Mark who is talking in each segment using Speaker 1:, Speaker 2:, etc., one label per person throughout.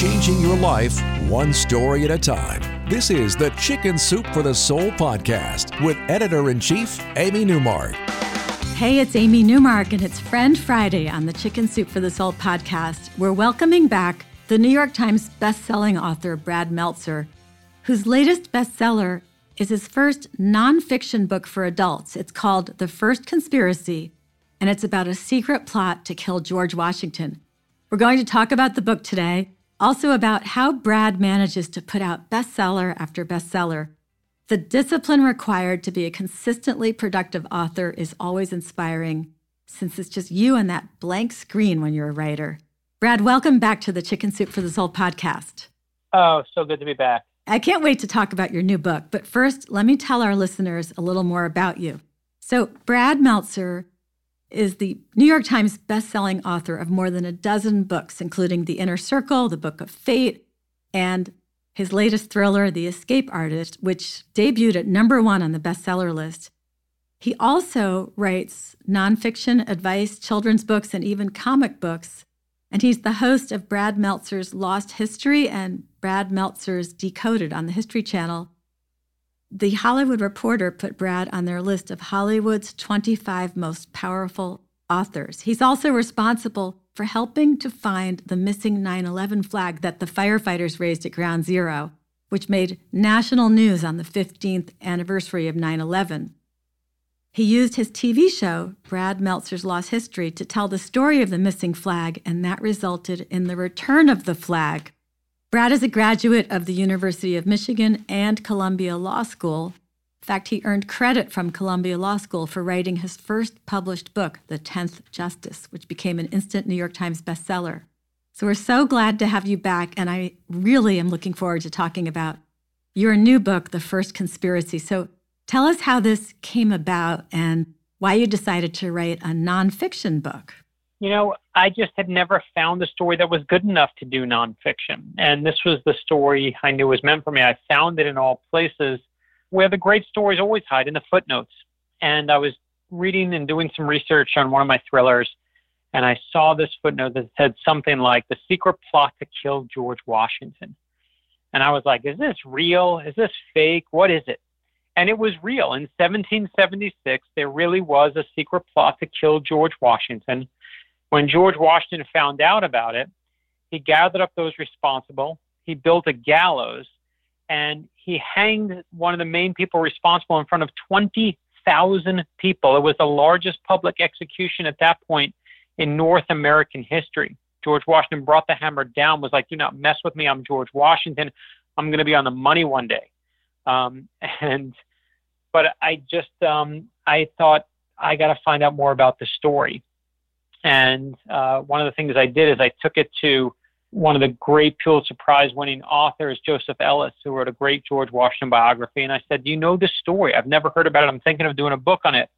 Speaker 1: changing your life one story at a time. This is the Chicken Soup for the Soul podcast with editor in chief, Amy Newmark.
Speaker 2: Hey, it's Amy Newmark, and it's Friend Friday on the Chicken Soup for the Soul podcast. We're welcoming back the New York Times bestselling author Brad Meltzer, whose latest bestseller is his first nonfiction book for adults. It's called The First Conspiracy, and it's about a secret plot to kill George Washington. We're going to talk about the book today, also about how Brad manages to put out bestseller after bestseller. The discipline required to be a consistently productive author is always inspiring, since it's just you and that blank screen when you're a writer. Brad, welcome back to the Chicken Soup for the Soul podcast.
Speaker 3: Oh, so good to be back.
Speaker 2: I can't wait to talk about your new book, but first, let me tell our listeners a little more about you. So, Brad Meltzer is the New York Times bestselling author of more than a dozen books, including The Inner Circle, The Book of Fate, and his latest thriller, The Escape Artist, which debuted at number one on the bestseller list. He also writes nonfiction, advice, children's books, and even comic books. And he's the host of Brad Meltzer's Lost History and Brad Meltzer's Decoded on the History Channel. The Hollywood Reporter put Brad on their list of Hollywood's 25 most powerful authors. He's also responsible for helping to find the missing 9 11 flag that the firefighters raised at Ground Zero, which made national news on the 15th anniversary of 9 11. He used his TV show, Brad Meltzer's Lost History, to tell the story of the missing flag, and that resulted in the return of the flag. Brad is a graduate of the University of Michigan and Columbia Law School. In fact, he earned credit from Columbia Law School for writing his first published book, The Tenth Justice, which became an instant New York Times bestseller. So we're so glad to have you back, and I really am looking forward to talking about your new book, The First Conspiracy. So tell us how this came about and why you decided to write a nonfiction book
Speaker 3: you know, I just had never found a story that was good enough to do nonfiction. And this was the story I knew was meant for me. I found it in all places where the great stories always hide in the footnotes. And I was reading and doing some research on one of my thrillers, and I saw this footnote that said something like the secret plot to kill George Washington. And I was like, is this real? Is this fake? What is it? And it was real. In 1776, there really was a secret plot to kill George Washington when George Washington found out about it, he gathered up those responsible. He built a gallows and he hanged one of the main people responsible in front of 20,000 people. It was the largest public execution at that point in North American history. George Washington brought the hammer down, was like, do not mess with me. I'm George Washington. I'm going to be on the money one day. Um, and, but I just, um, I thought I got to find out more about the story. And uh, one of the things I did is I took it to one of the great Pulitzer Prize winning authors, Joseph Ellis, who wrote a great George Washington biography. And I said, Do you know this story? I've never heard about it. I'm thinking of doing a book on it.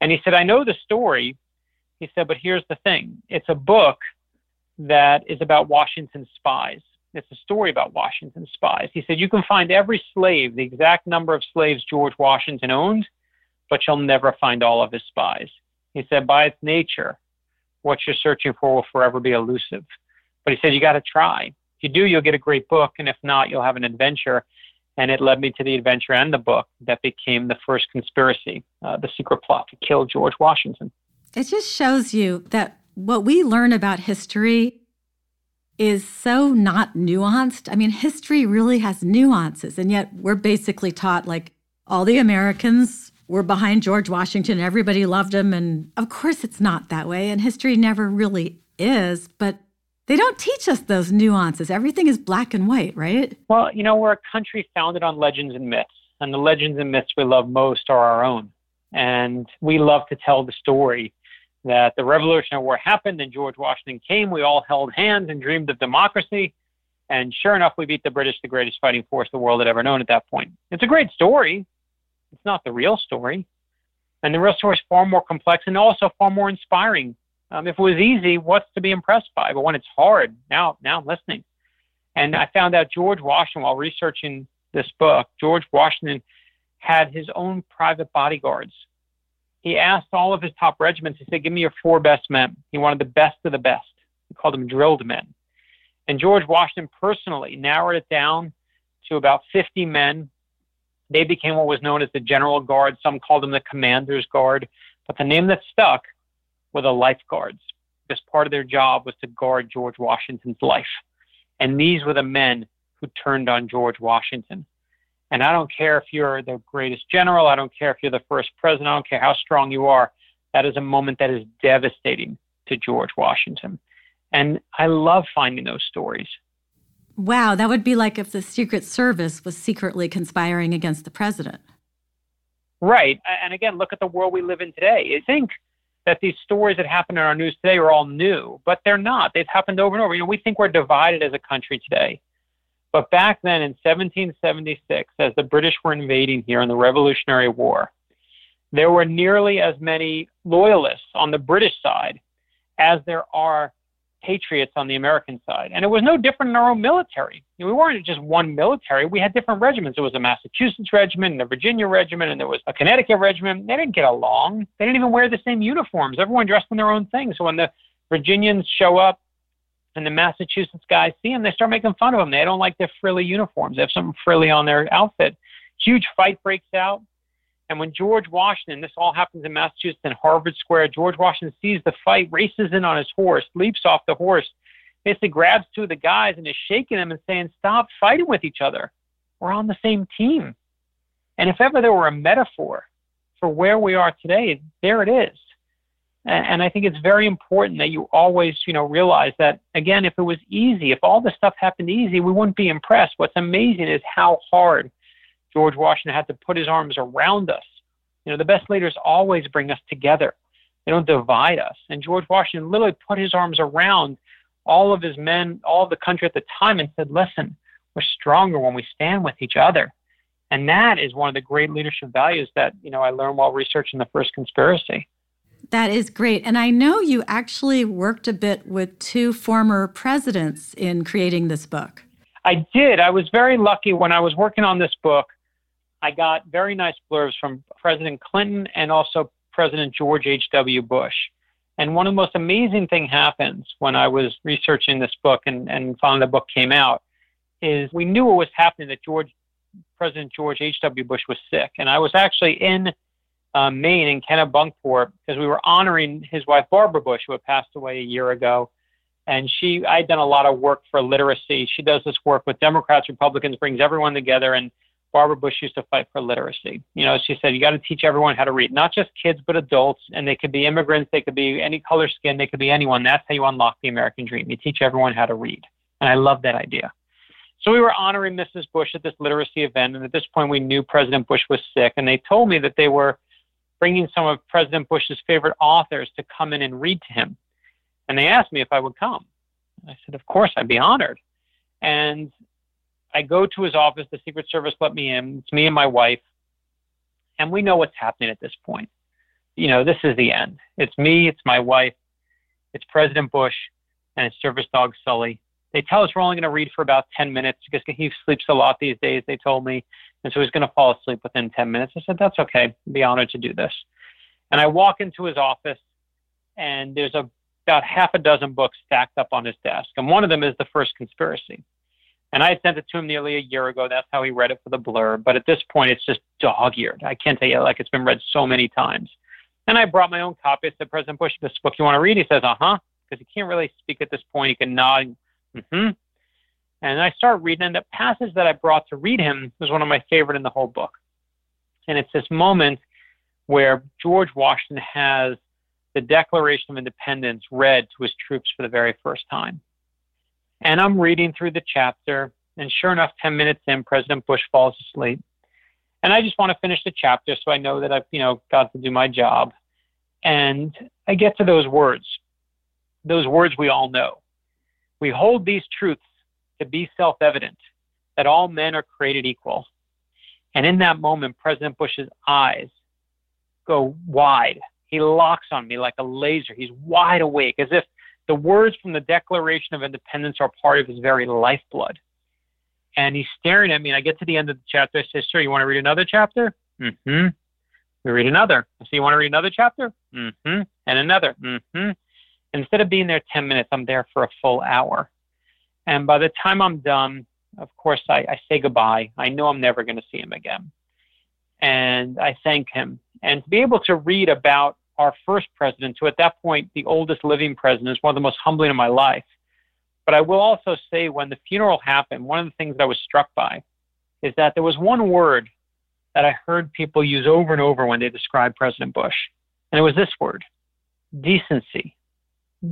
Speaker 3: And he said, I know the story. He said, But here's the thing it's a book that is about Washington spies. It's a story about Washington spies. He said, You can find every slave, the exact number of slaves George Washington owned, but you'll never find all of his spies. He said, By its nature, what you're searching for will forever be elusive. But he said, you got to try. If you do, you'll get a great book. And if not, you'll have an adventure. And it led me to the adventure and the book that became the first conspiracy, uh, the secret plot to kill George Washington.
Speaker 2: It just shows you that what we learn about history is so not nuanced. I mean, history really has nuances, and yet we're basically taught like all the Americans were behind George Washington. Everybody loved him. And of course, it's not that way. And history never really is. But they don't teach us those nuances. Everything is black and white, right?
Speaker 3: Well, you know, we're a country founded on legends and myths. And the legends and myths we love most are our own. And we love to tell the story that the Revolutionary War happened and George Washington came. We all held hands and dreamed of democracy. And sure enough, we beat the British, the greatest fighting force the world had ever known at that point. It's a great story. It's not the real story. And the real story is far more complex and also far more inspiring. Um, if it was easy, what's to be impressed by? But when it's hard, now now I'm listening. And I found out George Washington, while researching this book, George Washington had his own private bodyguards. He asked all of his top regiments, he said, Give me your four best men. He wanted the best of the best. He called them drilled men. And George Washington personally narrowed it down to about 50 men. They became what was known as the General Guard. Some called them the Commander's Guard. But the name that stuck were the Lifeguards, because part of their job was to guard George Washington's life. And these were the men who turned on George Washington. And I don't care if you're the greatest general, I don't care if you're the first president, I don't care how strong you are. That is a moment that is devastating to George Washington. And I love finding those stories.
Speaker 2: Wow, that would be like if the Secret Service was secretly conspiring against the president.
Speaker 3: Right. And again, look at the world we live in today. I think that these stories that happen in our news today are all new, but they're not. They've happened over and over. You know, we think we're divided as a country today. But back then in 1776, as the British were invading here in the Revolutionary War, there were nearly as many loyalists on the British side as there are patriots on the American side. And it was no different in our own military. You know, we weren't just one military. We had different regiments. There was a Massachusetts regiment and a Virginia regiment and there was a Connecticut regiment. They didn't get along. They didn't even wear the same uniforms. Everyone dressed in their own thing. So when the Virginians show up and the Massachusetts guys see them, they start making fun of them. They don't like their frilly uniforms. They have something frilly on their outfit. Huge fight breaks out. And when George Washington, this all happens in Massachusetts in Harvard Square, George Washington sees the fight, races in on his horse, leaps off the horse, basically grabs two of the guys and is shaking them and saying, Stop fighting with each other. We're on the same team. And if ever there were a metaphor for where we are today, there it is. And I think it's very important that you always, you know, realize that again, if it was easy, if all this stuff happened easy, we wouldn't be impressed. What's amazing is how hard George Washington had to put his arms around us. You know, the best leaders always bring us together. They don't divide us. And George Washington literally put his arms around all of his men, all of the country at the time, and said, listen, we're stronger when we stand with each other. And that is one of the great leadership values that, you know, I learned while researching the first conspiracy.
Speaker 2: That is great. And I know you actually worked a bit with two former presidents in creating this book.
Speaker 3: I did. I was very lucky when I was working on this book. I got very nice blurbs from President Clinton and also President George H.W. Bush. And one of the most amazing things happens when I was researching this book and, and finally the book came out is we knew what was happening that George President George H.W. Bush was sick. And I was actually in uh, Maine in Kennebunkport because we were honoring his wife Barbara Bush, who had passed away a year ago. And she, I had done a lot of work for literacy. She does this work with Democrats, Republicans, brings everyone together and Barbara Bush used to fight for literacy. You know, she said you got to teach everyone how to read, not just kids, but adults. And they could be immigrants, they could be any color skin, they could be anyone. That's how you unlock the American dream. You teach everyone how to read. And I love that idea. So we were honoring Mrs. Bush at this literacy event. And at this point, we knew President Bush was sick. And they told me that they were bringing some of President Bush's favorite authors to come in and read to him. And they asked me if I would come. I said, Of course, I'd be honored. And I go to his office. The Secret Service let me in. It's me and my wife. And we know what's happening at this point. You know, this is the end. It's me, it's my wife, it's President Bush, and it's service dog Sully. They tell us we're only going to read for about 10 minutes because he sleeps a lot these days, they told me. And so he's going to fall asleep within 10 minutes. I said, that's okay. I'd be honored to do this. And I walk into his office, and there's a, about half a dozen books stacked up on his desk. And one of them is The First Conspiracy. And I had sent it to him nearly a year ago. That's how he read it for the blurb. But at this point, it's just dog eared. I can't tell you, like, it's been read so many times. And I brought my own copy. I said, President Bush, this book you want to read? He says, uh huh. Because he can't really speak at this point. He can nod. Mm hmm. And I start reading, and the passage that I brought to read him was one of my favorite in the whole book. And it's this moment where George Washington has the Declaration of Independence read to his troops for the very first time. And I'm reading through the chapter, and sure enough, 10 minutes in, President Bush falls asleep. And I just want to finish the chapter so I know that I've, you know, got to do my job. And I get to those words, those words we all know. We hold these truths to be self evident that all men are created equal. And in that moment, President Bush's eyes go wide. He locks on me like a laser. He's wide awake, as if the words from the Declaration of Independence are part of his very lifeblood. And he's staring at me, and I get to the end of the chapter. I say, Sir, you want to read another chapter? Mm hmm. We read another. I say, You want to read another chapter? Mm hmm. And another. Mm hmm. Instead of being there 10 minutes, I'm there for a full hour. And by the time I'm done, of course, I, I say goodbye. I know I'm never going to see him again. And I thank him. And to be able to read about our first president, who at that point, the oldest living president, is one of the most humbling in my life. But I will also say, when the funeral happened, one of the things that I was struck by is that there was one word that I heard people use over and over when they described President Bush. And it was this word decency.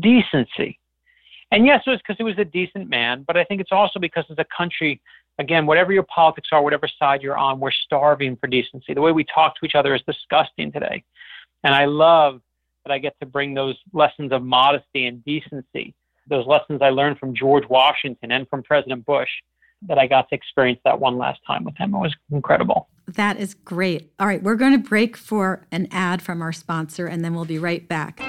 Speaker 3: Decency. And yes, it was because he was a decent man, but I think it's also because as a country, again, whatever your politics are, whatever side you're on, we're starving for decency. The way we talk to each other is disgusting today. And I love that I get to bring those lessons of modesty and decency, those lessons I learned from George Washington and from President Bush, that I got to experience that one last time with him. It was incredible.
Speaker 2: That is great. All right, we're going to break for an ad from our sponsor, and then we'll be right back.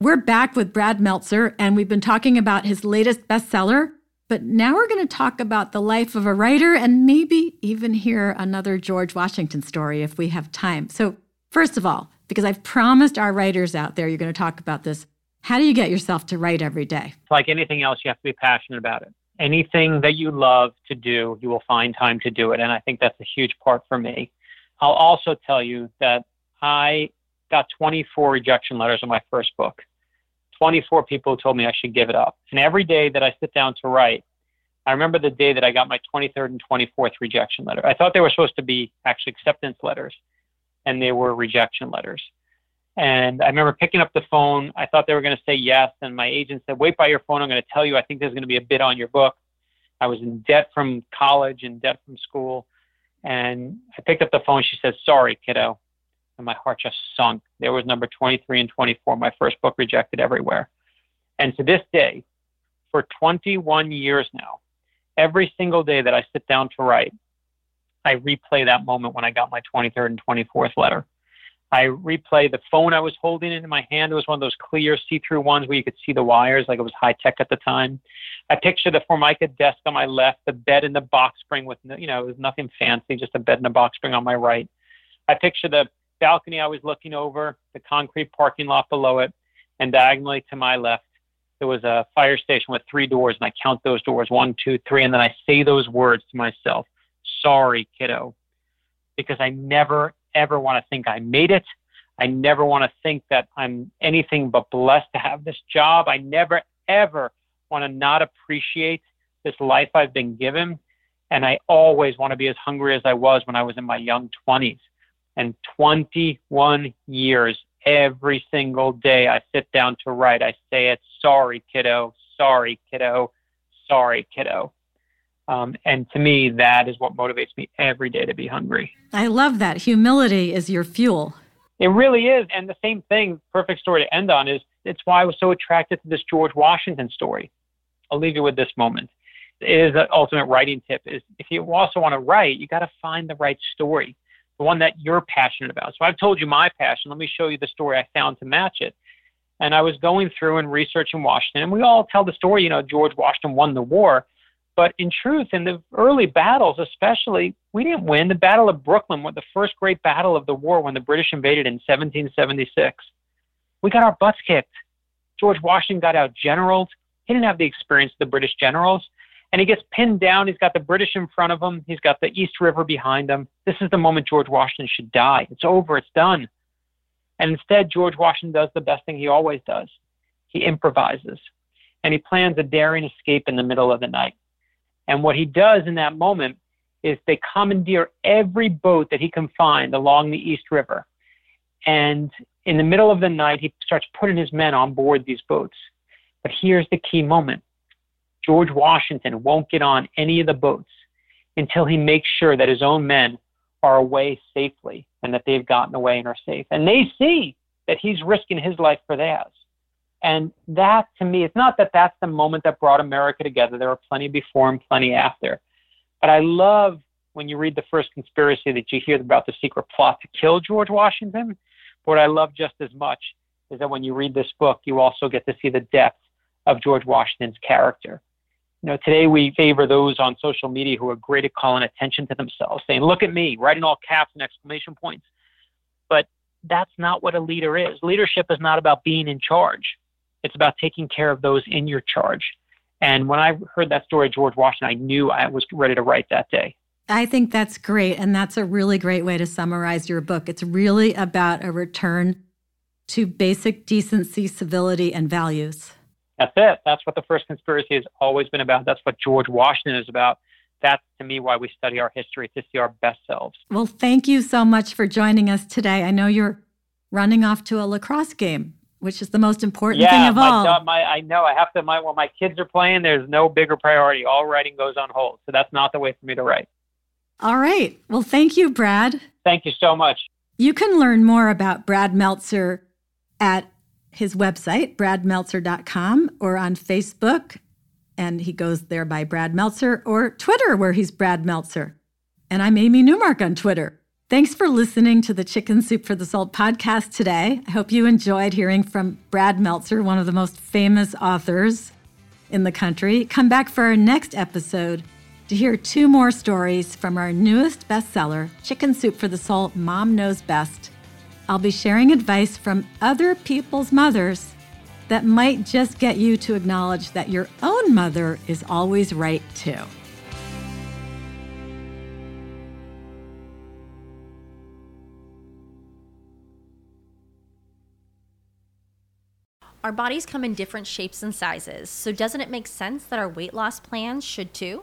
Speaker 2: We're back with Brad Meltzer, and we've been talking about his latest bestseller. But now we're going to talk about the life of a writer and maybe even hear another George Washington story if we have time. So, first of all, because I've promised our writers out there you're going to talk about this, how do you get yourself to write every day?
Speaker 3: Like anything else, you have to be passionate about it. Anything that you love to do, you will find time to do it. And I think that's a huge part for me. I'll also tell you that I got 24 rejection letters on my first book. 24 people told me I should give it up. And every day that I sit down to write, I remember the day that I got my 23rd and 24th rejection letter. I thought they were supposed to be actually acceptance letters, and they were rejection letters. And I remember picking up the phone. I thought they were going to say yes. And my agent said, Wait by your phone. I'm going to tell you, I think there's going to be a bid on your book. I was in debt from college, in debt from school. And I picked up the phone. She said, Sorry, kiddo and my heart just sunk. There was number 23 and 24, my first book rejected everywhere. And to this day, for 21 years now, every single day that I sit down to write, I replay that moment when I got my 23rd and 24th letter. I replay the phone I was holding in my hand. It was one of those clear, see-through ones where you could see the wires, like it was high tech at the time. I picture the Formica desk on my left, the bed in the box spring with, no, you know, it was nothing fancy, just a bed in a box spring on my right. I picture the balcony I was looking over, the concrete parking lot below it, and diagonally to my left, there was a fire station with three doors, and I count those doors one, two, three, and then I say those words to myself Sorry, kiddo. Because I never, ever want to think I made it. I never want to think that I'm anything but blessed to have this job. I never, ever want to not appreciate this life I've been given. And I always want to be as hungry as I was when I was in my young 20s and 21 years every single day I sit down to write. I say it, sorry, kiddo, sorry, kiddo, sorry, kiddo. Um, and to me, that is what motivates me every day to be hungry.
Speaker 2: I love that. Humility is your fuel.
Speaker 3: It really is. And the same thing, perfect story to end on, is it's why I was so attracted to this George Washington story. I'll leave you with this moment. It is an ultimate writing tip is if you also want to write, you got to find the right story the one that you're passionate about. So I've told you my passion. Let me show you the story I found to match it. And I was going through and researching Washington, and we all tell the story, you know, George Washington won the war. But in truth, in the early battles, especially, we didn't win. The Battle of Brooklyn was the first great battle of the war when the British invaded in 1776. We got our butts kicked. George Washington got out generaled. He didn't have the experience of the British generals and he gets pinned down. He's got the British in front of him. He's got the East River behind him. This is the moment George Washington should die. It's over. It's done. And instead, George Washington does the best thing he always does. He improvises and he plans a daring escape in the middle of the night. And what he does in that moment is they commandeer every boat that he can find along the East River. And in the middle of the night, he starts putting his men on board these boats. But here's the key moment George Washington won't get on any of the boats until he makes sure that his own men are away safely and that they've gotten away and are safe. And they see that he's risking his life for theirs. And that, to me, it's not that that's the moment that brought America together. There were plenty before and plenty after. But I love when you read the first conspiracy that you hear about the secret plot to kill George Washington. But what I love just as much is that when you read this book, you also get to see the depth of George Washington's character You know, today we favor those on social media who are great at calling attention to themselves, saying, "Look at me," writing all caps and exclamation points. But that's not what a leader is. Leadership is not about being in charge. It's about taking care of those in your charge. And when I heard that story of George Washington, I knew I was ready to write that day.
Speaker 2: I think that's great. And that's a really great way to summarize your book. It's really about a return to basic decency, civility, and values.
Speaker 3: That's it. That's what the first conspiracy has always been about. That's what George Washington is about. That's to me why we study our history to see our best selves.
Speaker 2: Well, thank you so much for joining us today. I know you're running off to a lacrosse game which is the most important
Speaker 3: yeah,
Speaker 2: thing of
Speaker 3: my,
Speaker 2: all.
Speaker 3: My, I know. I have to. My, when my kids are playing, there's no bigger priority. All writing goes on hold. So that's not the way for me to write.
Speaker 2: All right. Well, thank you, Brad.
Speaker 3: Thank you so much.
Speaker 2: You can learn more about Brad Meltzer at his website, bradmeltzer.com, or on Facebook, and he goes there by Brad Meltzer, or Twitter, where he's Brad Meltzer. And I'm Amy Newmark on Twitter. Thanks for listening to the Chicken Soup for the Soul podcast today. I hope you enjoyed hearing from Brad Meltzer, one of the most famous authors in the country. Come back for our next episode to hear two more stories from our newest bestseller, Chicken Soup for the Soul Mom Knows Best. I'll be sharing advice from other people's mothers that might just get you to acknowledge that your own mother is always right too.
Speaker 4: Our bodies come in different shapes and sizes, so doesn't it make sense that our weight loss plans should too?